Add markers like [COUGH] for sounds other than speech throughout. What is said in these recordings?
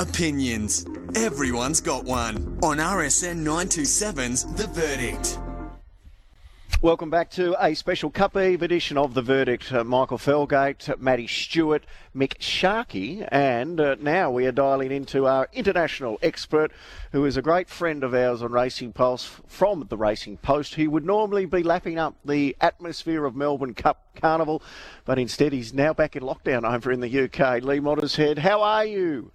Opinions. Everyone's got one. On RSN 927's The Verdict. Welcome back to a special Cup Eve edition of The Verdict. Uh, Michael Felgate, Matty Stewart, Mick Sharkey, and uh, now we are dialing into our international expert, who is a great friend of ours on Racing Pulse from the Racing Post. He would normally be lapping up the atmosphere of Melbourne Cup Carnival, but instead he's now back in lockdown over in the UK. Lee Mottershead, how are you?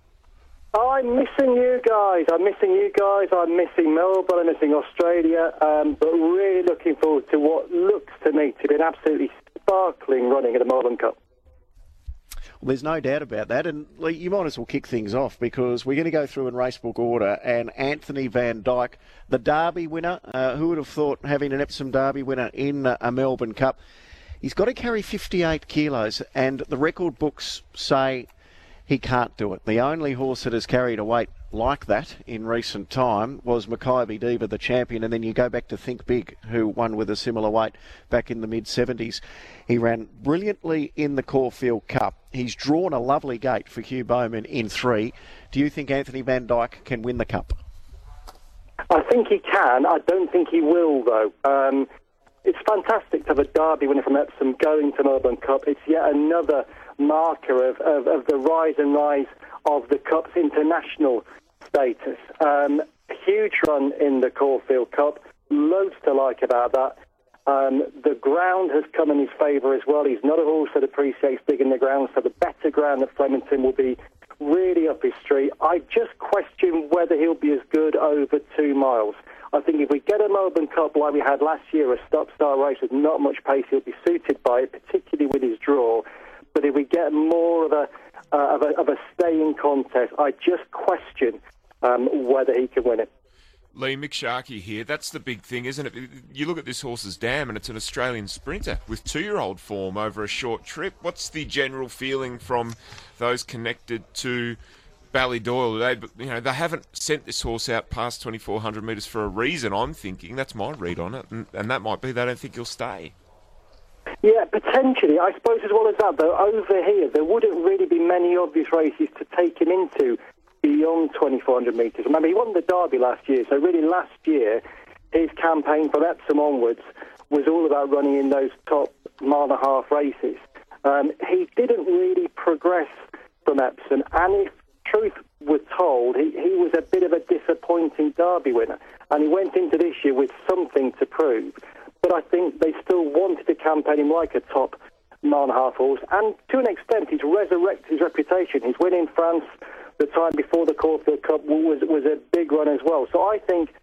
I'm missing you guys. I'm missing you guys. I'm missing Melbourne. I'm missing Australia. Um, but really looking forward to what looks to me to be an absolutely sparkling running at the Melbourne Cup. Well, there's no doubt about that. And Lee, you might as well kick things off because we're going to go through in racebook order. And Anthony Van Dyck, the Derby winner, uh, who would have thought having an Epsom Derby winner in a Melbourne Cup? He's got to carry 58 kilos, and the record books say he can't do it. The only horse that has carried a weight like that in recent time was Makybe Diva, the champion, and then you go back to Think Big, who won with a similar weight back in the mid 70s. He ran brilliantly in the Caulfield Cup. He's drawn a lovely gate for Hugh Bowman in three. Do you think Anthony Van Dyck can win the Cup? I think he can. I don't think he will, though. Um, it's fantastic to have a Derby winner from Epsom going to Melbourne Cup. It's yet another marker of, of, of the rise and rise of the Cup's international status. Um, huge run in the Caulfield Cup, loads to like about that. Um, the ground has come in his favour as well. He's not a horse that appreciates digging the ground, so the better ground at Flemington will be really up his street. I just question whether he'll be as good over two miles. I think if we get a Melbourne Cup like we had last year, a stop-start race with not much pace, he'll be suited by it, particularly with his draw. But if we get more of a uh, of a, of a staying contest, I just question um, whether he can win it. Lee McSharkey here. That's the big thing, isn't it? You look at this horse's dam, and it's an Australian sprinter with two-year-old form over a short trip. What's the general feeling from those connected to Ballydoyle? They, you know, they haven't sent this horse out past 2,400 metres for a reason. I'm thinking that's my read on it, and, and that might be they don't think he'll stay. Yeah, potentially. I suppose as well as that, though, over here, there wouldn't really be many obvious races to take him into beyond 2,400 metres. Remember, he won the Derby last year, so really last year, his campaign from Epsom onwards was all about running in those top mile and a half races. Um, he didn't really progress from Epsom, and if truth was told, he, he was a bit of a disappointing Derby winner, and he went into this year with something to prove but I think they still wanted to campaign him like a top mile and a half horse. And to an extent, he's resurrected his reputation. His win in France the time before the Caulfield Cup was was a big run as well. So I think.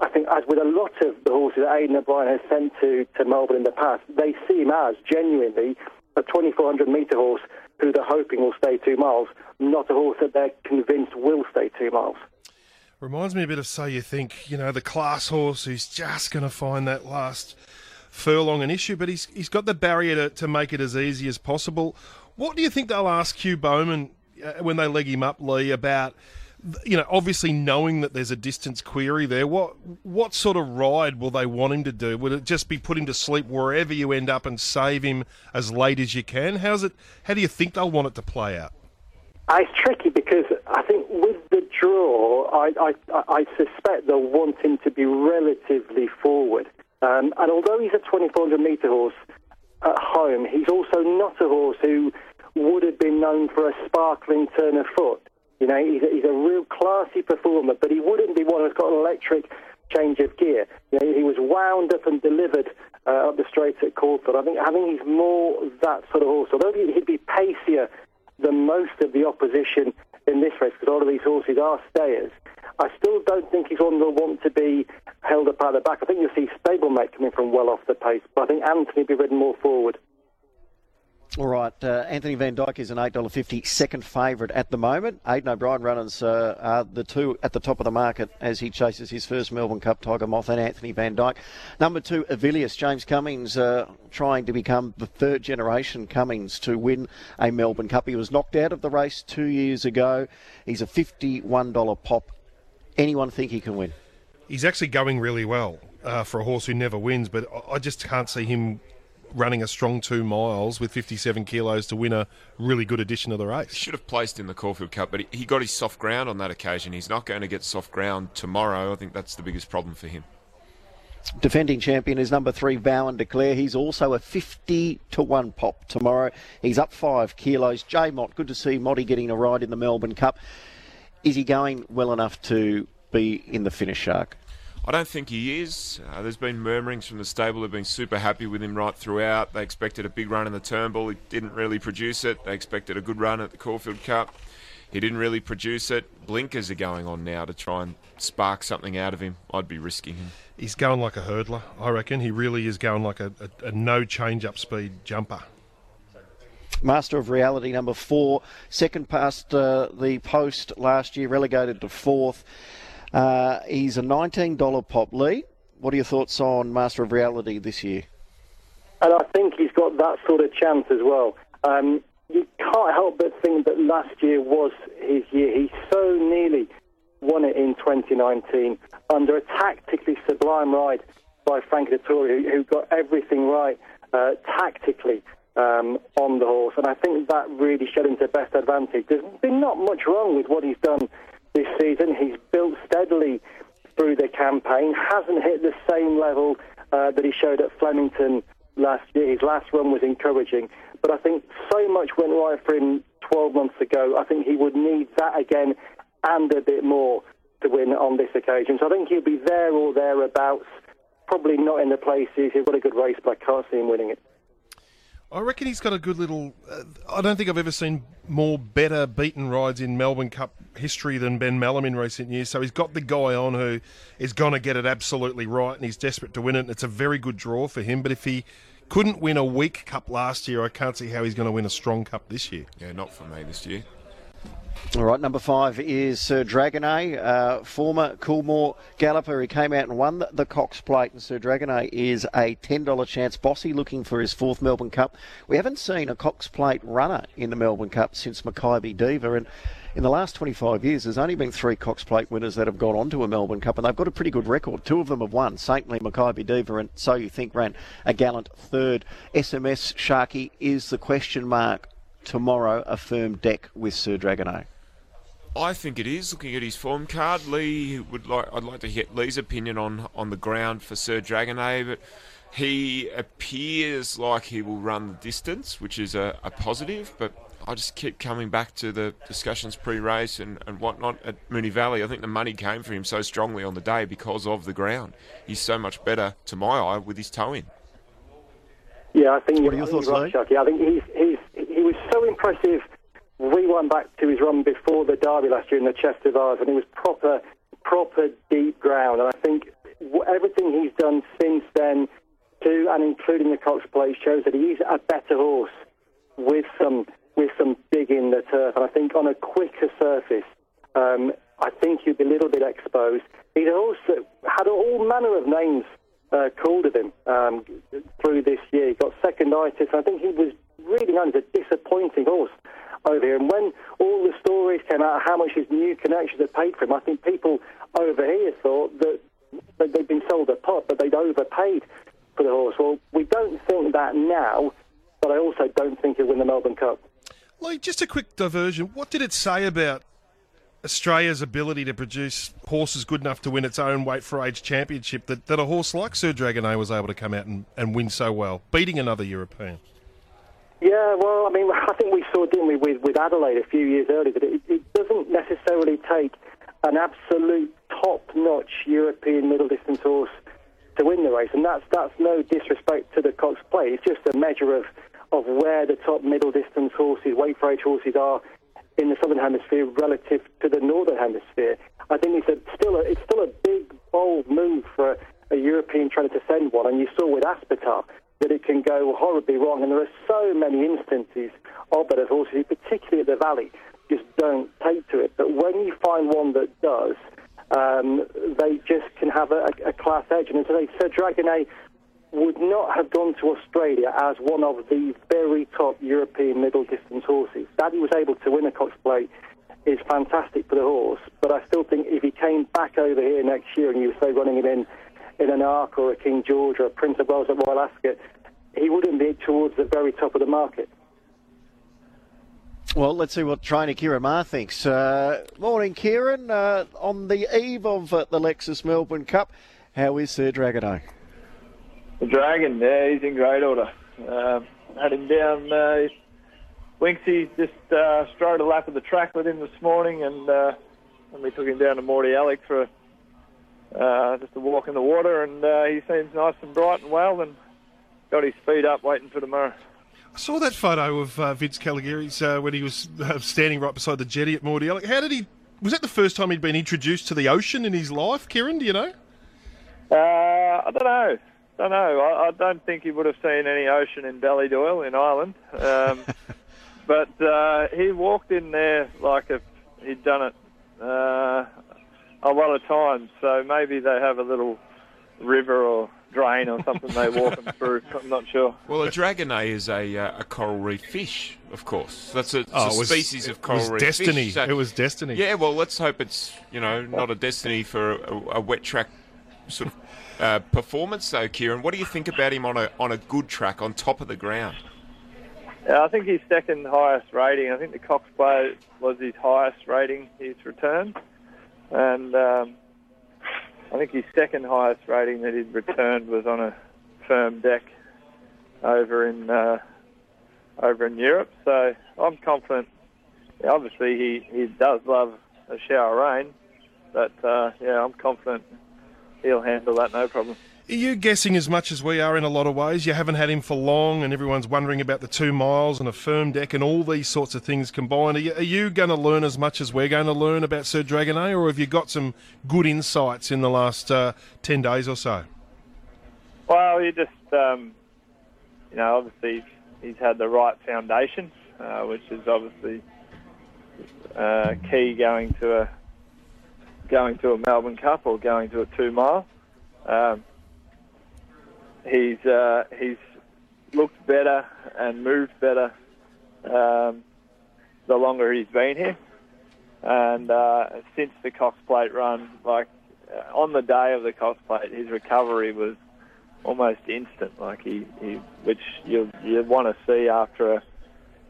I think, as with a lot of the horses that Aidan O'Brien has sent to, to Melbourne in the past, they see him as genuinely a 2,400 metre horse who they're hoping will stay two miles, not a horse that they're convinced will stay two miles. Reminds me a bit of So You Think, you know, the class horse who's just going to find that last furlong an issue, but he's, he's got the barrier to, to make it as easy as possible. What do you think they'll ask Hugh Bowman uh, when they leg him up, Lee, about, you know, obviously knowing that there's a distance query there? What what sort of ride will they want him to do? Would it just be put him to sleep wherever you end up and save him as late as you can? How's it? How do you think they'll want it to play out? Uh, it's tricky I think with the draw, I, I, I suspect they'll want him to be relatively forward. Um, and although he's a 2400 metre horse at home, he's also not a horse who would have been known for a sparkling turn of foot. You know, he's a, he's a real classy performer, but he wouldn't be one who's got an electric change of gear. You know, he was wound up and delivered uh, up the straight at Caulfield. I think, I think he's more that sort of horse. Although he'd be pacier than most of the opposition in this race, because all of these horses are stayers. I still don't think he's one that want to be held up by the back. I think you'll see Stablemate coming from well off the pace, but I think Anthony will be ridden more forward. All right, uh, Anthony Van Dyck is an $8.50 second favourite at the moment. Aidan O'Brien runners uh, are the two at the top of the market as he chases his first Melbourne Cup Tiger Moth and Anthony Van Dyck. Number two, Avilius, James Cummings uh, trying to become the third generation Cummings to win a Melbourne Cup. He was knocked out of the race two years ago. He's a $51 pop. Anyone think he can win? He's actually going really well uh, for a horse who never wins, but I just can't see him running a strong two miles with 57 kilos to win a really good edition of the race. He should have placed in the Caulfield Cup, but he got his soft ground on that occasion. He's not going to get soft ground tomorrow. I think that's the biggest problem for him. Defending champion is number three, Vow and Declare. He's also a 50 to 1 pop tomorrow. He's up five kilos. J Mott, good to see Motty getting a ride in the Melbourne Cup. Is he going well enough to be in the finish, Shark? I don't think he is. Uh, there's been murmurings from the stable. They've been super happy with him right throughout. They expected a big run in the Turnbull. He didn't really produce it. They expected a good run at the Caulfield Cup. He didn't really produce it. Blinkers are going on now to try and spark something out of him. I'd be risking him. He's going like a hurdler, I reckon. He really is going like a, a, a no change up speed jumper. Master of Reality number four, second past uh, the post last year, relegated to fourth. Uh, he's a $19 pop. Lee, what are your thoughts on Master of Reality this year? And I think he's got that sort of chance as well. Um, you can't help but think that last year was his year. He so nearly won it in 2019 under a tactically sublime ride by Frank Dettori, who, who got everything right uh, tactically um, on the horse. And I think that really showed him to best advantage. There's been not much wrong with what he's done this season. He's built steadily through the campaign, hasn't hit the same level uh, that he showed at Flemington last year. His last run was encouraging, but I think so much went right for him 12 months ago. I think he would need that again and a bit more to win on this occasion. So I think he'll be there or thereabouts. Probably not in the places. He's got a good race, but I can't see him winning it. I reckon he's got a good little. Uh, I don't think I've ever seen more better beaten rides in Melbourne Cup history than Ben Melham in recent years. So he's got the guy on who is going to get it absolutely right, and he's desperate to win it. And it's a very good draw for him. But if he couldn't win a weak cup last year, I can't see how he's going to win a strong cup this year. Yeah, not for me this year. All right, number five is Sir Dragonet, uh, former Coolmore galloper. He came out and won the, Cox Plate, and Sir Dragonet is a $10 chance. Bossy looking for his fourth Melbourne Cup. We haven't seen a Cox Plate runner in the Melbourne Cup since Makybe Diva, and in the last 25 years, there's only been three Cox Plate winners that have gone on to a Melbourne Cup, and they've got a pretty good record. Two of them have won. Saintly, Makybe Diva, and So You Think ran a gallant third. SMS Sharky is the question mark tomorrow a firm deck with Sir Dragonet. I think it is. Looking at his form card, Lee would like. I'd like to get Lee's opinion on on the ground for Sir Dragonet, but he appears like he will run the distance, which is a, a positive. But I just keep coming back to the discussions pre-race and, and whatnot at Moonee Valley. I think the money came for him so strongly on the day because of the ground. He's so much better, to my eye, with his toe in. Yeah, I think. What are your thoughts, right, Chucky. I think he's, he's he was so impressive we went back to his run before the Derby last year in the Chester Vase, and it was proper, proper deep ground. And I think everything he's done since then, to and including the Cox Plate, shows that he's a better horse with some with some dig in the turf. And I think on a quicker surface, um, I think he'd be a little bit exposed. He's a horse that had all manner of names uh, called of him um, through this year. He got seconditis. I think he was really known as a disappointing horse over here. And when all the stories came out of how much his new connections had paid for him, I think people over here thought that, that they'd been sold a pot, but they'd overpaid for the horse. Well, we don't think that now, but I also don't think he'll win the Melbourne Cup. Like, just a quick diversion. What did it say about Australia's ability to produce horses good enough to win its own weight for age championship that, that a horse like Sir Dragonet was able to come out and, and win so well, beating another European? Yeah, well, I mean, [LAUGHS] I think we saw, didn't we, with, with Adelaide a few years earlier, that it, it doesn't necessarily take an absolute top-notch European middle distance horse to win the race, and that's that's no disrespect to the Cox Plate. It's just a measure of of where the top middle distance horses, weight for age horses, are in the southern hemisphere relative to the northern hemisphere. I think it's a, still a, it's still a big bold move for a, a European trainer to send one, and you saw with Aspetar that it can go horribly wrong. And there are so many instances of that of horses, particularly at the Valley, just don't take to it. But when you find one that does, um, they just can have a, a class edge. And as I say, Sir Dragonet would not have gone to Australia as one of the very top European middle distance horses. That he was able to win a Cox Plate is fantastic for the horse, but I still think if he came back over here next year and you were, say, running him in, in an Ark or a King George or a Prince of Wales at Royal Ascot, he wouldn't be towards the very top of the market. Well, let's see what trainer Ciaron Maher thinks. Uh, morning, Ciaron. Uh, on the eve of uh, the Lexus Melbourne Cup, how is Sir Dragonet? The Dragon, yeah, he's in great order. Uh, had him down. Uh, Winksy just uh, strode a lap of the track with him this morning, and, uh, and we took him down to Mordialloc for uh, just a walk in the water, and uh, he seems nice and bright and well, and got his feet up waiting for tomorrow. I saw that photo of uh, Vince Caligiuri's uh, when he was uh, standing right beside the jetty at Mordialloc. How did he? Was that the first time he'd been introduced to the ocean in his life, Ciaron? Do you know? Uh, I don't know. Don't know. I, I don't think he would have seen any ocean in Ballydoyle in Ireland. Um, [LAUGHS] but uh, he walked in there like if he'd done it uh, a lot of times. So maybe they have a little river or drain or something they walk them through. [LAUGHS] I'm not sure. Well, a dragonet is a, uh, a coral reef fish, of course. That's a, it's Oh, a it was- species of it coral was reef destiny. fish. So- It was destiny. Yeah, well, let's hope it's you know not a destiny for a, a wet track sort of uh, performance, though, Ciaron. What do you think about him on a on a good track on top of the ground? Yeah, I think his second highest rating. I think the Cox Plate was his highest rating His returned, and um, I think his second highest rating that he'd returned was on a firm deck over in uh, over in Europe. So I'm confident. Obviously, he, he does love a shower of rain, but uh, yeah, I'm confident he'll handle that no problem. Are you guessing as much as we are in a lot of ways? You haven't had him for long, and everyone's wondering about the two miles and a firm deck and all these sorts of things combined. Are you, you going to learn as much as we're going to learn about Sir Dragonet, or have you got some good insights in the last uh, 10 days or so? Well, you just, um, you know, obviously he's had the right foundation, uh, which is obviously uh, key going to a going to a Melbourne Cup or going to a two mile. Um, he's uh, he's looked better and moved better um, the longer he's been here, and uh, since the Cox Plate run, like uh, on the day of the Cox Plate, his recovery was almost instant. Like he, he which you you want to see after a,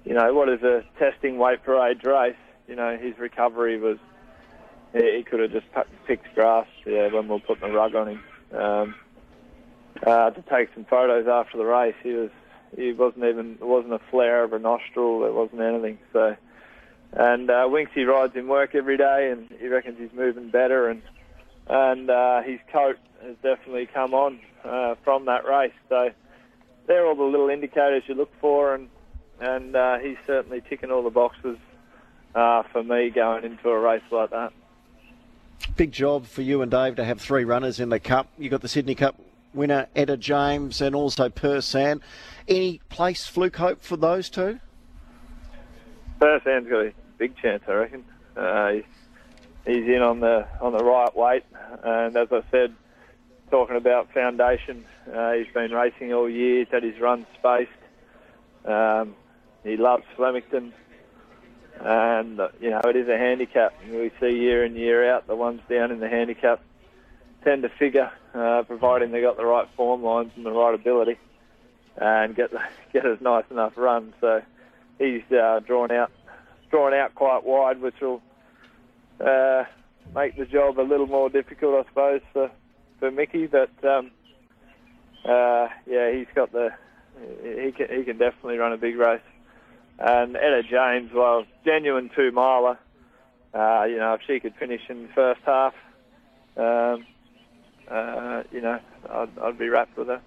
you know, what is a testing weight for age race. You know, his recovery was he, could have just picked grass. Yeah, when we were putting the rug on him. Um, uh, to take some photos after the race, he was he wasn't even it wasn't a flare of a nostril. It wasn't anything. So. And uh, Winksy rides in work every day, and he reckons he's moving better. And and uh, his coat has definitely come on uh, from that race. So they're all the little indicators you look for, and and uh, he's certainly ticking all the boxes uh, for me going into a race like that. Big job for you and Dave to have three runners in the Cup. You got the Sydney Cup winner, Etah James, and also Persan. Any place fluke hope for those two? Persan's got a big chance, I reckon. Uh, he's, in on the on the right weight, and as I said, talking about foundation, uh, he's been racing all year. He's had his runs spaced. Um, he loves Flemington, and you know it is a handicap. We see year in year out the ones down in the handicap tend to figure, uh, providing they got the right form lines and the right ability, and get [LAUGHS] get us nice enough run. So he's uh, drawn out drawn out quite wide, which will uh, make the job a little more difficult, I suppose, for for Mickey. But um, uh, yeah, he's got the he can he can definitely run a big race. And Etah James, well, genuine two miler. Uh, you know, if she could finish in the first half, um, uh, you know, I'd, I'd be wrapped with her.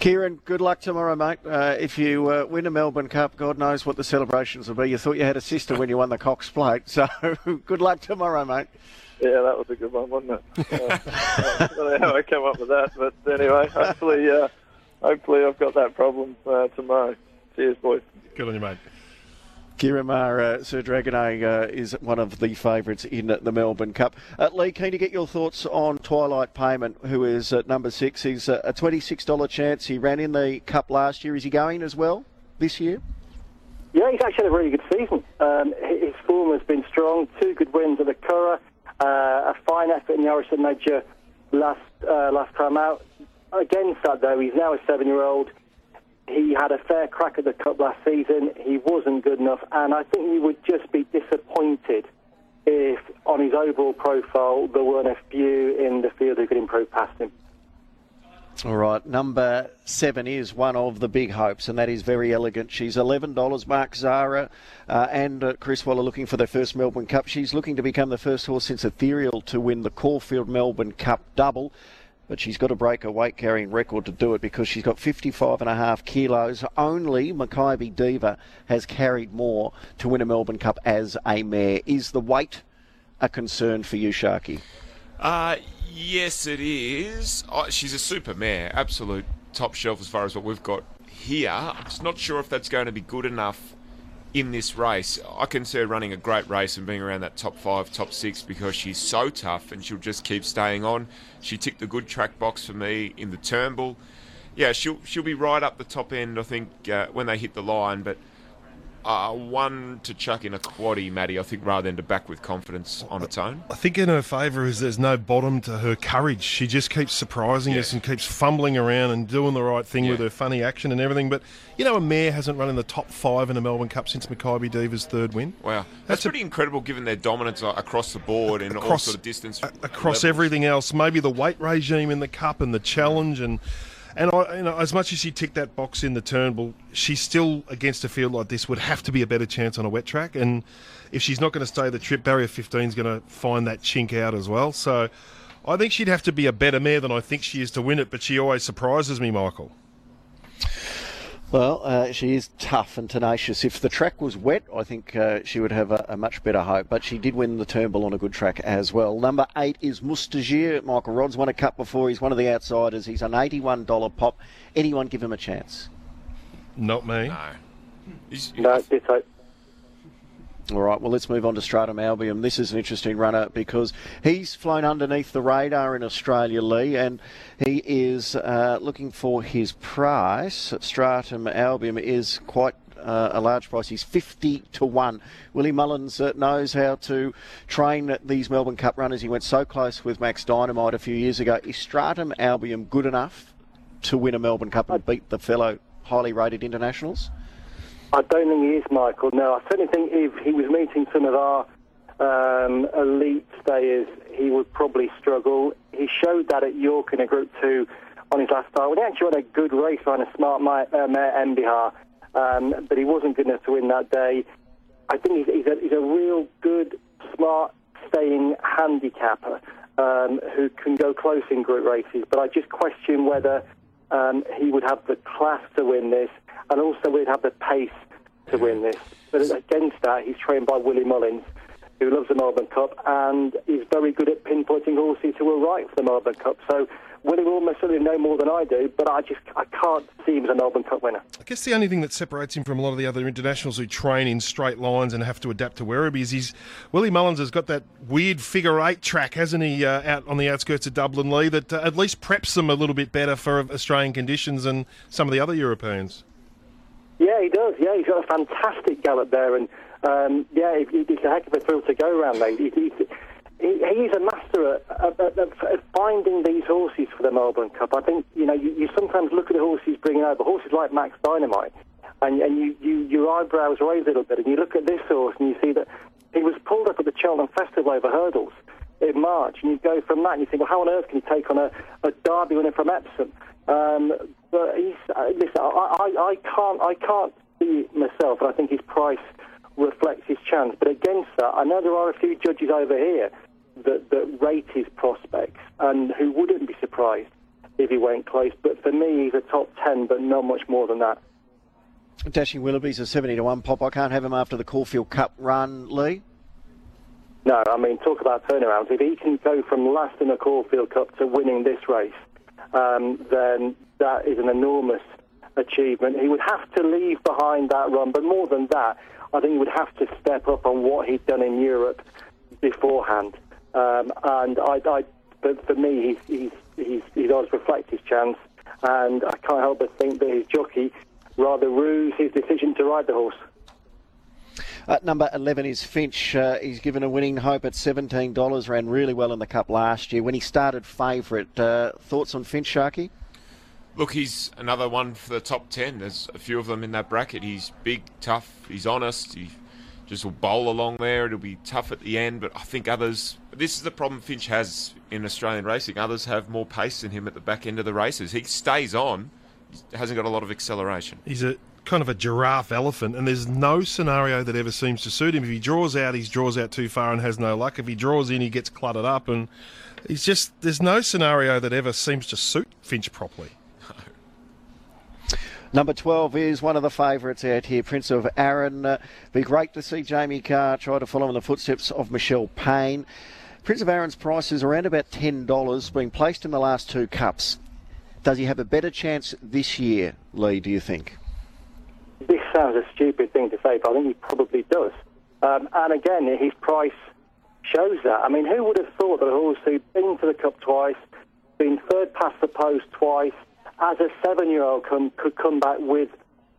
Ciaron, good luck tomorrow, mate. Uh, if you uh, win a Melbourne Cup, God knows what the celebrations will be. You thought you had a sister when you won the Cox Plate, so [LAUGHS] good luck tomorrow, mate. Yeah, that was a good one, wasn't it? [LAUGHS] Uh, I don't know how I came up with that, but anyway, hopefully, uh, hopefully I've got that problem uh, tomorrow. Cheers, boys. Good on you, mate. Ciaron Maher uh, Sir Dragonet uh, is one of the favourites in the Melbourne Cup. Uh, Lee, keen to get your thoughts on Twilight Payment, who is at number six. He's a $26 chance. He ran in the Cup last year. Is he going as well this year? Yeah, he's actually had a really good season. Um, his form has been strong. Two good wins at the Curragh, uh, a fine effort in the Orison Major last uh, last time out. Against that, though, he's now a seven-year-old. He had a fair crack at the Cup last season. He wasn't good enough, and I think you would just be disappointed if, on his overall profile, there weren't a few in the field who could improve past him. All right, number seven is one of the big hopes, and that is Verry Elleegant. She's $11. Mark Zahra uh, and uh, Chris Waller looking for their first Melbourne Cup. She's looking to become the first horse since Ethereal to win the Caulfield Melbourne Cup double. But she's got to break a weight carrying record to do it because she's got 55 and a half kilos. Only Makybe Diva has carried more to win a Melbourne Cup as a mare. Is the weight a concern for you, Sharky? Uh, yes, it is. Oh, she's a super mare, absolute top shelf as far as what we've got here. I'm just not sure if that's going to be good enough in this race. I can see her running a great race and being around that top five, top six because she's so tough and she'll just keep staying on. She ticked the good track box for me in the Turnbull. Yeah, she'll she'll be right up the top end, I think, uh, when they hit the line. But uh, one to chuck in a quaddy, Maddie, I think, rather than to back with confidence on its own. I think in her favour is there's no bottom to her courage. She just keeps surprising Yeah. us and keeps fumbling around and doing the right thing with her funny action and everything. But, you know, a mare hasn't run in the top five in a Melbourne Cup since Makybe Diva's third win. Wow, that's, That's a- pretty incredible given their dominance uh, across the board in all Across- sort of distance. a- across levels. everything else. Maybe the weight regime in the cup and the challenge and and I, you know, as much as she ticked that box in the Turnbull, she's still against a field like this would have to be a better chance on a wet track. And if she's not going to stay the trip, barrier 15 is going to find that chink out as well. So I think she'd have to be a better mare than I think she is to win it. But she always surprises me, Michael. Well, uh, she is tough and tenacious. If the track was wet, I think uh, she would have a, a much better hope. But she did win the Turnbull on a good track as well. Number eight is Mustajeer. Michael Rod's won a cup before. He's one of the outsiders. He's an $81 pop. Anyone give him a chance? Not me. No. He's- No, ditto. All right, well, let's move on to Stratum Albion. This is an interesting runner because he's flown underneath the radar in Australia, Lee, and he is uh, looking for his price. Stratum Albion is quite uh, a large price. He's 50 to 1. Willie Mullins uh, knows how to train these Melbourne Cup runners. He went so close with Max Dynamite a few years ago. Is Stratum Albion good enough to win a Melbourne Cup and beat the fellow highly rated internationals? I don't think he is, Michael. No, I certainly think if he was meeting some of our um, elite stayers, he would probably struggle. He showed that at York in a Group 2 on his last start. When he actually won a good race on a smart uh, mare, Mbihar, um, but he wasn't good enough to win that day. I think he's, he's, a, he's a real good, smart, staying handicapper um, who can go close in group races, but I just question whether um, he would have the class to win this and also we'd have the pace to win this. But against that, he's trained by Willie Mullins, who loves the Melbourne Cup and is very good at pinpointing horses who are right for the Melbourne Cup. So Willie will most certainly know more than I do, but I just I can't see him as a Melbourne Cup winner. I guess the only thing that separates him from a lot of the other internationals who train in straight lines and have to adapt to Werribee is he's Willie Mullins has got that weird figure eight track, hasn't he, uh, out on the outskirts of Dublin, Lee, that uh, at least preps them a little bit better for Australian conditions than some of the other Europeans. Yeah, he does. Yeah, he's got a fantastic gallop there, and um, yeah, it, it's a heck of a thrill to go around, mate. He, he, he, he a master at, at, at, at finding these horses for the Melbourne Cup. I think you know you, you sometimes look at the horses bringing over horses like Max Dynamite, and, and you, you your eyebrows raise a little bit, and you look at this horse and you see that he was pulled up at the Cheltenham Festival over hurdles in March, and you go from that and you think, well, how on earth can he take on a, a Derby winner from Epsom? Um, but he's uh, listen. I, I, I can't I can't see it myself, and I think his price reflects his chance. But against that, I know there are a few judges over here that, that rate his prospects and who wouldn't be surprised if he went close. But for me, he's a top ten, but not much more than that. Dashing Willoughby's a 70 to 1 pop. I can't have him after the Caulfield Cup run, Lee. No, I mean, talk about turnarounds. If he can go from last in the Caulfield Cup to winning this race, um, then that is an enormous achievement. He would have to leave behind that run, but more than that, I think he would have to step up on what he'd done in Europe beforehand. Um, and I, I, but for me, he's, he's, he's, he does reflect his chance, and I can't help but think that his jockey rather rues his decision to ride the horse. Uh, number 11 is Finche. Uh, he's given a winning hope at $17. Ran really well in the Cup last year. When he started favourite, uh, thoughts on Finche, Sharky? Look, he's another one for the top 10. There's a few of them in that bracket. He's big, tough, he's honest, he just will bowl along there. It'll be tough at the end, but I think others. This is the problem Finche has in Australian racing. Others have more pace than him at the back end of the races. He stays on, he hasn't got a lot of acceleration. He's a kind of a giraffe elephant, and there's no scenario that ever seems to suit him. If he draws out, he draws out too far and has no luck. If he draws in, he gets cluttered up, and he's just there's no scenario that ever seems to suit Finche properly. [LAUGHS] Number 12 is one of the favourites out here, Prince of Arran. Uh, be great to see Jamie Kah try to follow in the footsteps of Michelle Payne. Prince of Arran's price is around about $10, being placed in the last two cups. Does he have a better chance this year, Lee, do you think? Sounds a stupid thing to say, but I think he probably does. Um, and again, his price shows that. I mean, who would have thought that a horse who'd been to the Cup twice, been third past the post twice, as a seven-year-old come, could come back with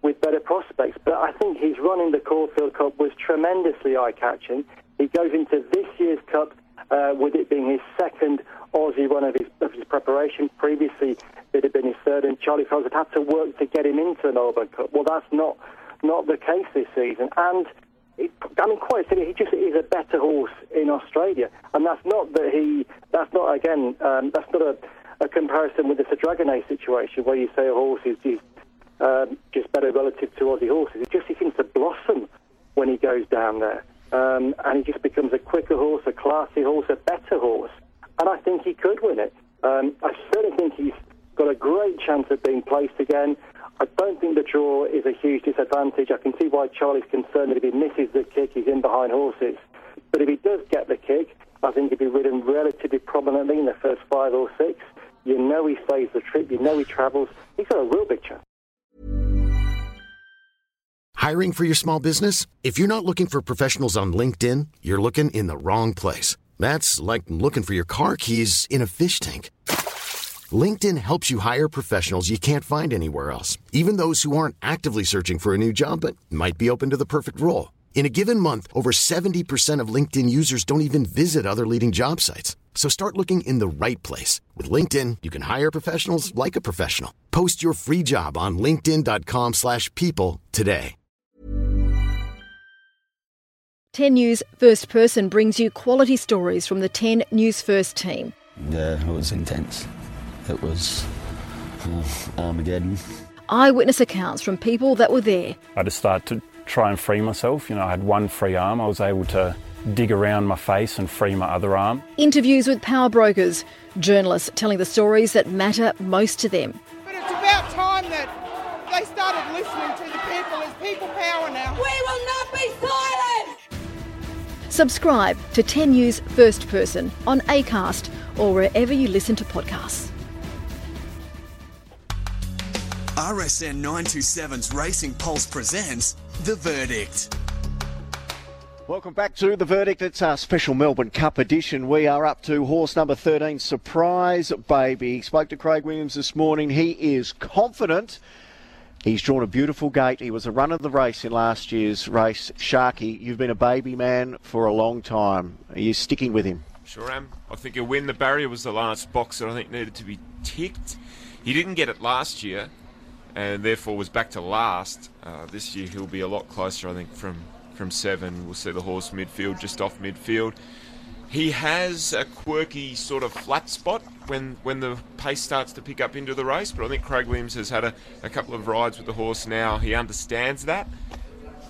with better prospects. But I think his run in the Caulfield Cup was tremendously eye-catching. He goes into this year's Cup uh, with it being his second Aussie run of his, of his preparation. Previously, it had been his third, and Charlie Fellowes had had to work to get him into an Auburn Cup. Well, that's not not the case this season, and. It, I mean, quite simply, he just is a better horse in Australia, and that's not that he. That's not again. Um, that's not a a comparison with the Dragonet situation where you say a horse is, is um, just better relative to Aussie horses. It just he seems to blossom when he goes down there. Um, and he just becomes a quicker horse, a classy horse, a better horse. And I think he could win it. Um, I certainly think he's got a great chance of being placed again. I don't think the draw is a huge disadvantage. I can see why Charlie's concerned that if he misses the kick, he's in behind horses. But if he does get the kick, I think he'd be ridden relatively prominently in the first five or six. You know he stays the trip. You know he travels. He's got a real big chance. Hiring for your small business? If you're not looking for professionals on LinkedIn, you're looking in the wrong place. That's like looking for your car keys in a fish tank. LinkedIn helps you hire professionals you can't find anywhere else, even those who aren't actively searching for a new job but might be open to the perfect role. In a given month, over 70% of LinkedIn users don't even visit other leading job sites. So start looking in the right place. With LinkedIn, you can hire professionals like a professional. Post your free job on linkedin.com slash people today. 10 News First Person brings you quality stories from the 10 News First team. Yeah, it was intense. It was uh, Armageddon. Eyewitness accounts from people that were there. I just started to try and free myself. You know, I had one free arm. I was able to dig around my face and free my other arm. Interviews with power brokers, journalists telling the stories that matter most to them. But it's about time that they started listening to the people. There's people power now. We will not be silent! Subscribe to 10 News First Person on ACAST or wherever you listen to podcasts. RSN 927's Racing Pulse presents The Verdict. Welcome back to The Verdict. It's our special Melbourne Cup edition. We are up to horse number 13, Surprise Baby. Spoke to Craig Williams this morning. He is confident. He's drawn a beautiful gate. He was a run of the race in last year's race. Sharky, you've been a baby man for a long time. Are you sticking with him? Sure am. I think a win. The barrier was the last box that I think needed to be ticked. He didn't get it last year and therefore was back to last. Uh, this year he'll be a lot closer, I think, from from seven. We'll see the horse midfield, just off midfield. He has a quirky sort of flat spot when when the pace starts to pick up into the race, but I think Craig Williams has had a, a couple of rides with the horse now. He understands that.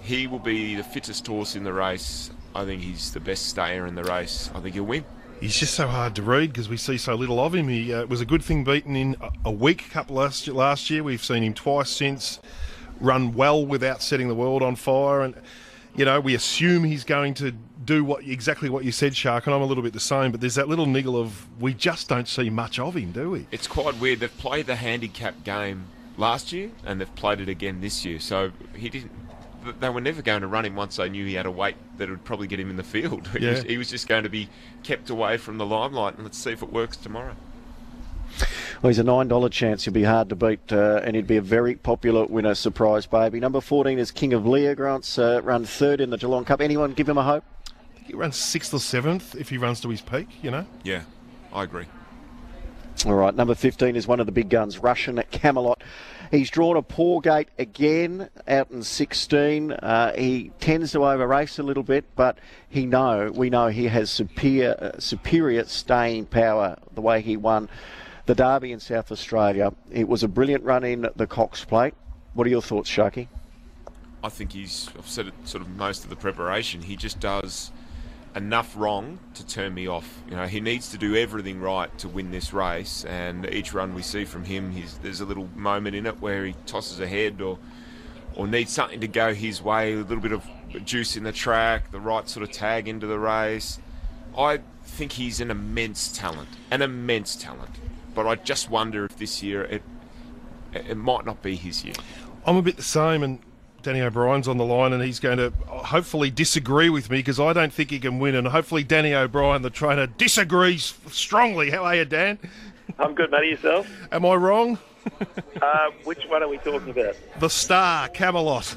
He will be the fittest horse in the race. I think he's the best stayer in the race. I think he'll win he's just so hard to read because we see so little of him. He uh, was a good thing beaten in a week couple last last year. We've seen him twice since run well without setting the world on fire, and you know, we assume he's going to do what exactly what you said, Shark, and I'm a little bit the same. But there's that little niggle of we just don't see much of him, do we? It's quite weird. They've played the handicap game last year, and they've played it again this year. So he didn't. They were never going to run him once they knew he had a weight that would probably get him in the field. [LAUGHS] He, Yeah. was, he was just going to be kept away from the limelight, and let's see if it works tomorrow. Well, he's a $9 chance. He'll be hard to beat, uh, and he'd be a very popular winner, surprise baby. Number 14 is King of Lear. Grant's uh, run third in the Geelong Cup. Anyone give him a hope? I think he runs sixth or seventh if he runs to his peak. You know. Yeah, I agree. All right, number 15 is one of the big guns, Russian at Camelot. He's drawn a poor gate again out in 16. Uh, he tends to over race a little bit, but he know we know he has superior uh, superior staying power. The way he won the Derby in South Australia, it was a brilliant run in the Cox Plate. What are your thoughts, Sharky? I think he's. I've said it sort of most of the preparation. He just does enough wrong to turn me off. You know, he needs to do everything right to win this race. And each run we see from him, there's a little moment in it where he tosses ahead or or needs something to go his way. A little bit of juice in the track, the right sort of tag into the race. I think he's an immense talent, an immense talent. But I just wonder if this year it it might not be his year. I'm a bit the same, and Danny O'Brien's on the line, and he's going to hopefully disagree with me because I don't think he can win, and hopefully Danny O'Brien, the trainer, disagrees strongly. [LAUGHS] How are you, Dan? I'm good, Matty. Yourself? Am I wrong? [LAUGHS] Uh, which one are we talking about? The Star, Camelot.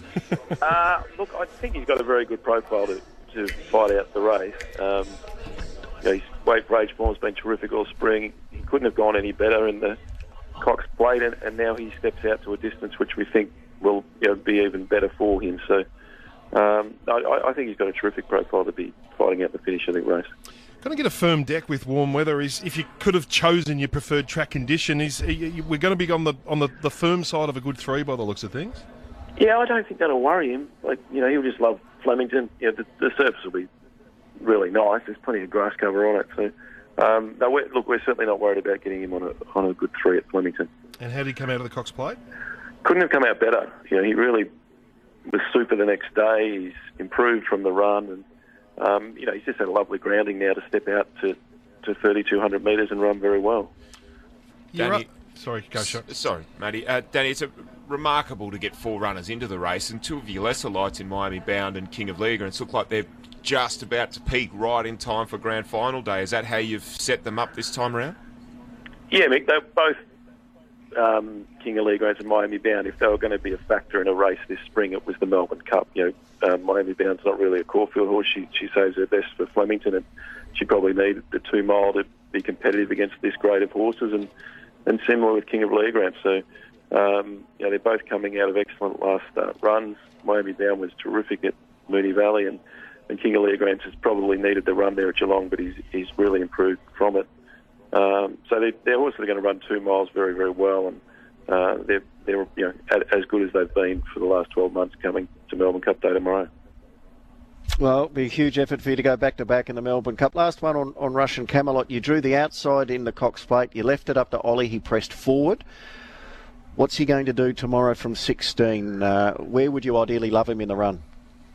Uh, look, I think he's got a very good profile to, to fight out the race. Um, you know, his weight for age form's been terrific all spring. He couldn't have gone any better in the Cox Plate, and, and now he steps out to a distance which we think will you know, be even better for him. So um, I, I think he's got a terrific profile to be fighting out the finish of the race. Going to get a firm deck with warm weather. Is if you could have chosen your preferred track condition, is we're going to be on the on the, the firm side of a good three by the looks of things. Yeah, I don't think that'll worry him. Like you know, he'll just love Flemington. You know, the, the surface will be really nice. There's plenty of grass cover on it. So, um, no, we're, look, we're certainly not worried about getting him on a on a good three at Flemington. And how did he come out of the Cox Plate? Couldn't have come out better. You know, he really was super the next day. He's improved from the run, and um, you know, he's just had a lovely grounding now to step out to to 3,200 metres and run very well. Danny, Sorry, go shot. Sorry, Matty. Uh, Danny, it's a, remarkable to get four runners into the race, and two of your lesser lights in Miami Bound and King of Leogrance, and it's looked like they're just about to peak right in time for grand final day. Is that how you've set them up this time around? Yeah, Mick, they're both um, King of Leogrance and Miami Bound. If they were going to be a factor in a race this spring, it was the Melbourne Cup. You know, um, Miami Bound's not really a Caulfield horse. She she saves her best for Flemington, and she probably needed the two mile to be competitive against this grade of horses, and and similar with King of Leogrance So, um, you know, they're both coming out of excellent last uh, runs. Miami Bound was terrific at Moonee Valley, and and King of Leogrance has probably needed the run there at Geelong, but he's he's really improved from it. Um, so they, they're also going to run two miles very, very well, and uh, they're they're you know a- as good as they've been for the last 12 months coming to Melbourne Cup Day tomorrow. Well, it'll be a huge effort for you to go back to back in the Melbourne Cup. Last one on, on Russian Camelot. You drew the outside in the Cox Plate. You left it up to Ollie. He pressed forward. What's he going to do tomorrow from 16? Uh, where would you ideally love him in the run?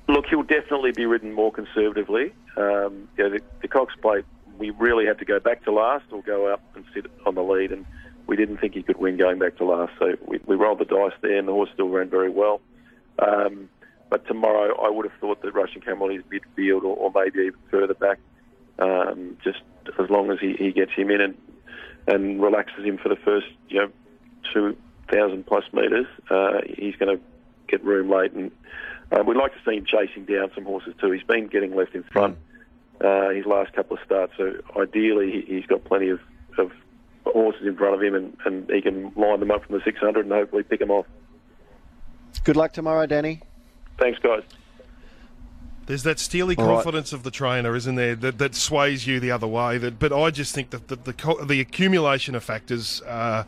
Look, he'll definitely be ridden more conservatively. Um, you know, the, the Cox Plate, we really had to go back to last or go up and sit on the lead, and we didn't think he could win going back to last. So we, we rolled the dice there, and the horse still ran very well. Um, but tomorrow, I would have thought that Russian Camelot is midfield or, or maybe even further back, um, just as long as he, he gets him in and and relaxes him for the first, you know, two thousand plus metres. Uh, he's going to get room late, and uh, we'd like to see him chasing down some horses too. He's been getting left in front uh, his last couple of starts, so ideally he, he's got plenty of, of horses in front of him, and, and he can line them up from the 600 and hopefully pick them off. Good luck tomorrow, Danny. Thanks, guys. There's that steely All right. confidence of the trainer, isn't there, that, that sways you the other way. That, but I just think that the, the, co- the accumulation of factors, uh,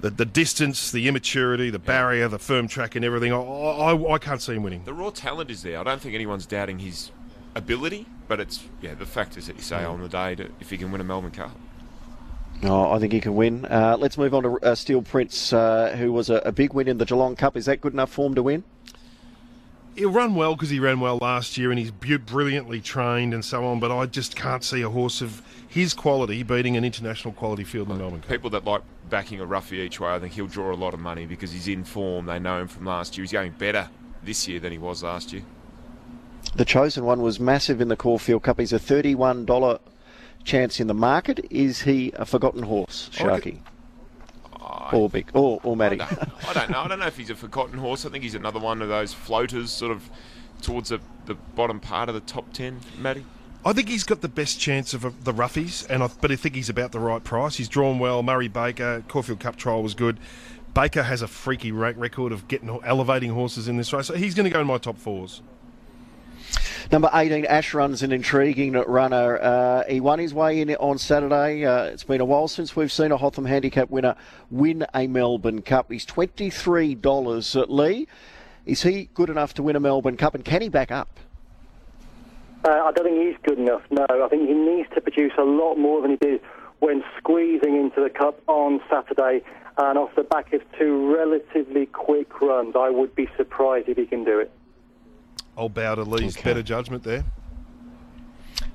the, the distance, the immaturity, the barrier, the firm track, and everything, I, I, I can't see him winning. The raw talent is there. I don't think anyone's doubting his ability, but it's yeah the factors that you say on the day to, if he can win a Melbourne Cup. Oh, I think he can win. Uh, let's move on to uh, Steel Prince, uh, who was a, a big win in the Geelong Cup. Is that good enough form to win? He'll run well because he ran well last year and he's brilliantly trained and so on, but I just can't see a horse of his quality beating an international quality field in Melbourne Cup. People that like backing a roughie each way, I think he'll draw a lot of money because he's in form. They know him from last year. He's going better this year than he was last year. The chosen one was massive in the Caulfield Cup. He's a $31 chance in the market. Is he a forgotten horse, Sharky? or big, or, or Matty? I don't, I don't know. I don't know if he's a forgotten horse. I think he's another one of those floaters, sort of towards the, the bottom part of the top ten. Matty. I think he's got the best chance of the roughies, and I, but I think he's about the right price. He's drawn well. Murray Baker, Caulfield Cup trial was good. Baker has a freaky record of getting elevating horses in this race, so he's going to go in my top fours. Number 18, Ashrun's an intriguing runner. Uh, he won his way in on Saturday. Uh, it's been a while since we've seen a Hotham Handicap winner win a Melbourne Cup. He's $23 at Lee. Is he good enough to win a Melbourne Cup, and can he back up? Uh, I don't think he's good enough, no. I think he needs to produce a lot more than he did when squeezing into the Cup on Saturday. And off the back of two relatively quick runs, I would be surprised if he can do it. I'll bow to Lee's okay. better judgment there.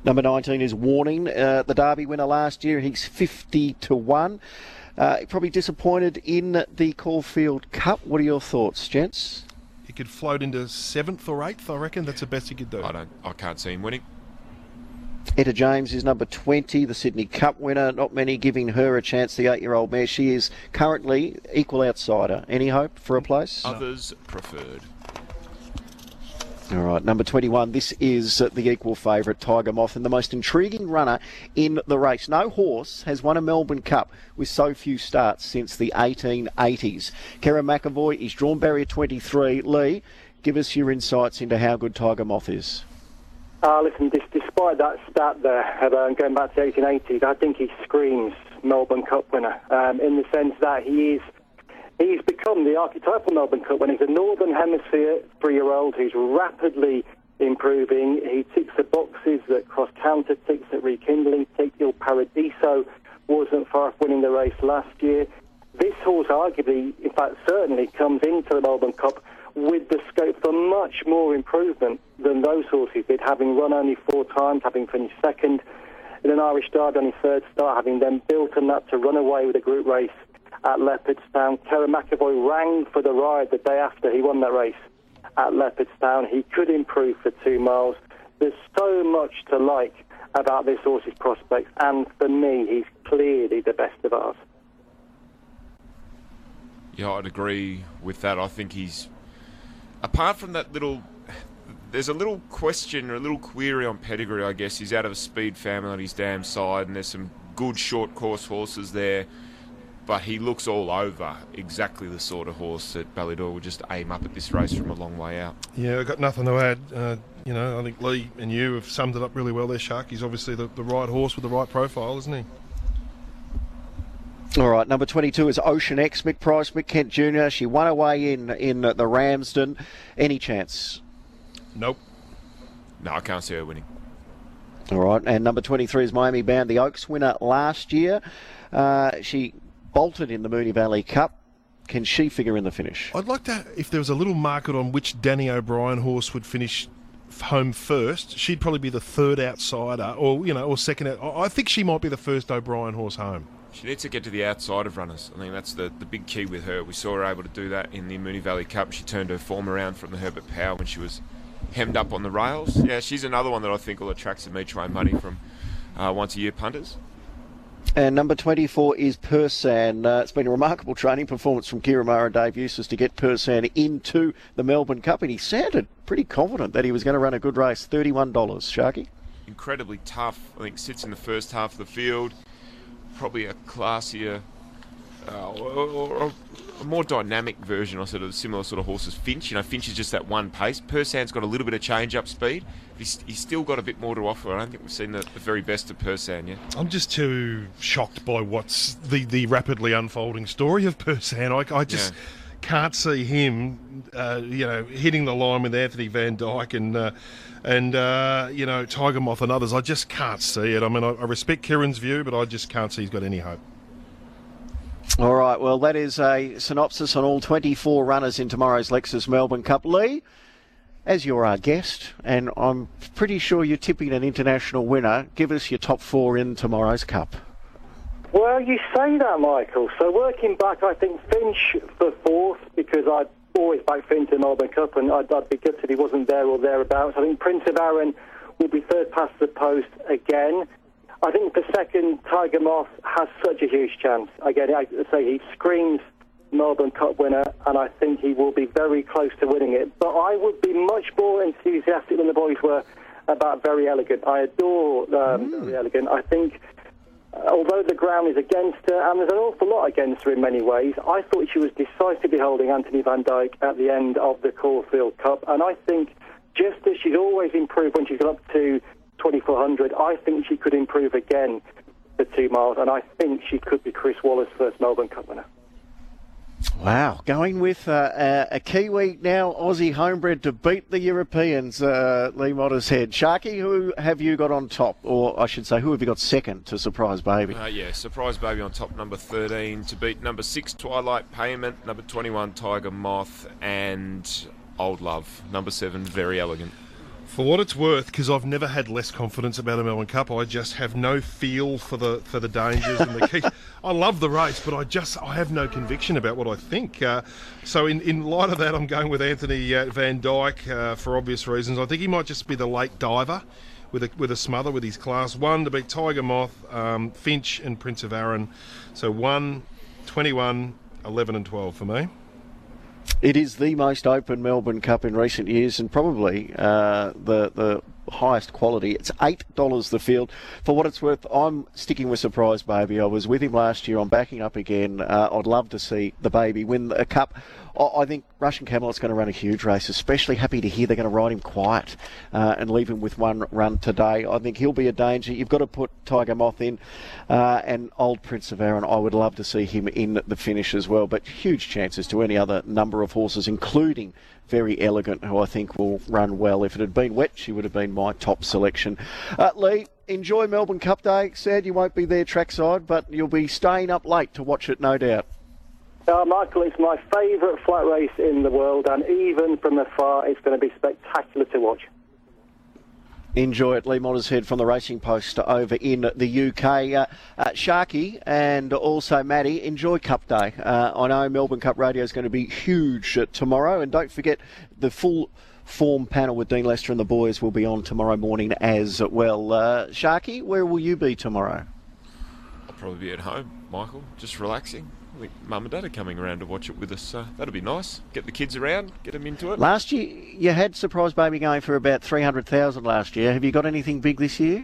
Number 19 is Warning, uh, the Derby winner last year. He's 50 to 1. Uh, probably disappointed in the Caulfield Cup. What are your thoughts, gents? He could float into seventh or eighth, I reckon. That's the best he could do. I don't. I can't see him winning. Etah James is number 20, the Sydney Cup winner. Not many giving her a chance, the eight year old mare. She is currently equal outsider. Any hope for a place? Others preferred. All right, number 21. This is the equal favourite, Tiger Moth, and the most intriguing runner in the race. No horse has won a Melbourne Cup with so few starts since the 1880s. Kerrin McEvoy is drawn barrier 23. Lee, give us your insights into how good Tiger Moth is. Uh, listen, despite that stat there, uh, going back to the 1880s, I think he screams Melbourne Cup winner um, in the sense that he is He's become the archetypal Melbourne Cup when he's a Northern Hemisphere three-year-old who's rapidly improving. He ticks the boxes that Cross Counter ticks, that Rekindling ticks. Il Paradiso wasn't far off winning the race last year. This horse arguably, in fact, certainly comes into the Melbourne Cup with the scope for much more improvement than those horses did, having run only four times, having finished second in an Irish Derby on his third start, having then built on that to run away with a group race at Leopardstown. Kerrin McEvoy rang for the ride the day after he won that race at Leopardstown. He could improve for two miles. There's so much to like about this horse's prospects, and for me, he's clearly the best of ours. Yeah, I'd agree with that. I think he's, apart from that little, there's a little question or a little query on pedigree, I guess. He's out of a speed family on his dam side, and there's some good short course horses there but he looks all over exactly the sort of horse that Ballydoyle would just aim up at this race from a long way out. Yeah, I've got nothing to add. Uh, you know, I think Lee and you have summed it up really well there, Shark. He's obviously the, the right horse with the right profile, isn't he? All right, number 22 is Ocean X, Mick Price, Mick Kent Jr. She won away in, in the Ramsden. Any chance? Nope. No, I can't see her winning. All right, and number 23 is Miami Bound, the Oaks winner last year. Uh, she bolted in the Moonee Valley Cup. Can she figure in the finish? I'd like to, if there was a little market on which Danny O'Brien horse would finish home first, she'd probably be the third outsider, or you know, or second. I think she might be the first O'Brien horse home. She needs to get to the outside of runners. I think that's the, the big key with her. We saw her able to do that in the Moonee Valley Cup. She turned her form around from the Herbert Power when she was hemmed up on the rails. Yeah, she's another one that I think will attract some e money from uh, once a year punters. And number 24 is Persan. Uh, it's been a remarkable training performance from Ciaron and Dave Eustace to get Persan into the Melbourne Cup, and he sounded pretty confident that he was going to run a good race. $31, Sharky. Incredibly tough. I think sits in the first half of the field. Probably a classier uh, or, or, a more dynamic version, or sort of similar sort of horses. Finche, you know, Finche is just that one pace. Persan's got a little bit of change up speed. He's, he's still got a bit more to offer. I don't think we've seen the, the very best of Persan yet. I'm just too shocked by what's the, the rapidly unfolding story of Persan. I, I just. Yeah. Can't see him, uh, you know, hitting the line with Anthony Van Dyck and uh, and uh, you know Tiger Moth and others. I just can't see it. I mean, I, I respect Ciaron's view, but I just can't see he's got any hope. All right, well, that is a synopsis on all 24 runners in tomorrow's Lexus Melbourne Cup. Lee, as you're our uh, guest, and I'm pretty sure you're tipping an international winner, give us your top four in tomorrow's Cup. Well, you say that, Michael. So working back, I think Finche for fourth because I'd always back Finche in Melbourne Cup, and I'd, I'd be gutted if he wasn't there or thereabouts. I think Prince of Arran will be third past the post again. I think the second, Tiger Moth has such a huge chance. Again, I say he screams Melbourne Cup winner, and I think he will be very close to winning it. But I would be much more enthusiastic than the boys were about Verry Elleegant. I adore um, Verry Elleegant. I think, uh, although the ground is against her, and there's an awful lot against her in many ways, I thought she was decisively holding Anthony Van Dyck at the end of the Caulfield Cup, and I think just as she's always improved when she's got up to 2400, I think she could improve again for two miles, and I think she could be Chris Waller's first Melbourne Cup winner. Wow, going with uh, a, a Kiwi now Aussie homebred to beat the Europeans, uh, Lee Mottershead. Sharky, who have you got on top? Or I should say, who have you got second to Surprise Baby? Uh, yeah, Surprise Baby on top, number 13 to beat number 6 Twilight Payment, number 21 Tiger Moth, and Old Love, number 7 Verry Elleegant. For what it's worth, because I've never had less confidence about a Melbourne Cup, I just have no feel for the for the dangers and the [LAUGHS] key. I love the race, but I just I have no conviction about what I think. Uh, so in, in light of that, I'm going with Anthony uh, Van Dyck uh, for obvious reasons. I think he might just be the late diver with a with a smother with his class one to beat Tiger Moth, um, Finche, and Prince of Arran. So 1, 21, 11, and 12 for me. It is the most open Melbourne Cup in recent years, and probably uh, the the highest quality. It's eight dollars the field. For what it's worth, I'm sticking with Surprise Baby. I was with him last year. I'm backing up again. Uh, I'd love to see the baby win a cup. I think Russian Camelot's going to run a huge race. Especially happy to hear they're going to ride him quiet uh, and leave him with one run today. I think he'll be a danger. You've got to put Tiger Moth in uh, and Old Prince of Arran. I would love to see him in the finish as well. But huge chances to any other number of horses, including Verry Elleegant, who I think will run well. If it had been wet, she would have been my top selection. Uh, Lee, enjoy Melbourne Cup Day. Sad you won't be there trackside, but you'll be staying up late to watch it, no doubt. Uh, Michael, it's my favourite flat race in the world, and even from afar, it's going to be spectacular to watch. Enjoy it. Lee Mottershead from the Racing Post over in the UK. Uh, uh, Sharky and also Maddie, enjoy Cup Day. Uh, I know Melbourne Cup Radio is going to be huge tomorrow, and don't forget the full form panel with Dean Lester and the boys will be on tomorrow morning as well. Uh, Sharky, where will you be tomorrow? I'll probably be at home, Michael, just relaxing. I think mum and dad are coming around to watch it with us, so that'll be nice. Get the kids around, get them into it. Last year, you had Surprise Baby going for about 300,000 last year. Have you got anything big this year?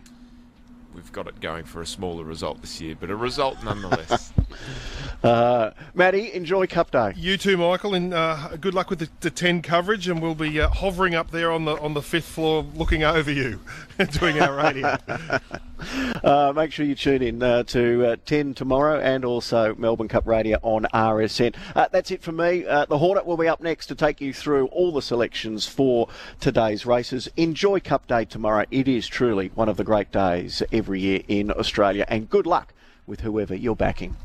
We've got it going for a smaller result this year, but a result nonetheless. [LAUGHS] uh, Maddie, enjoy Cup Day. You too, Michael, and uh, good luck with the, the, ten coverage. And we'll be uh, hovering up there on the on the fifth floor, looking over you, [LAUGHS] doing our radio. [LAUGHS] Uh, make sure you tune in uh, to uh, 10 tomorrow and also Melbourne Cup Radio on RSN. Uh, that's it for me. Uh, the Hornet will be up next to take you through all the selections for today's races. Enjoy Cup Day tomorrow. It is truly one of the great days every year in Australia. And good luck with whoever you're backing.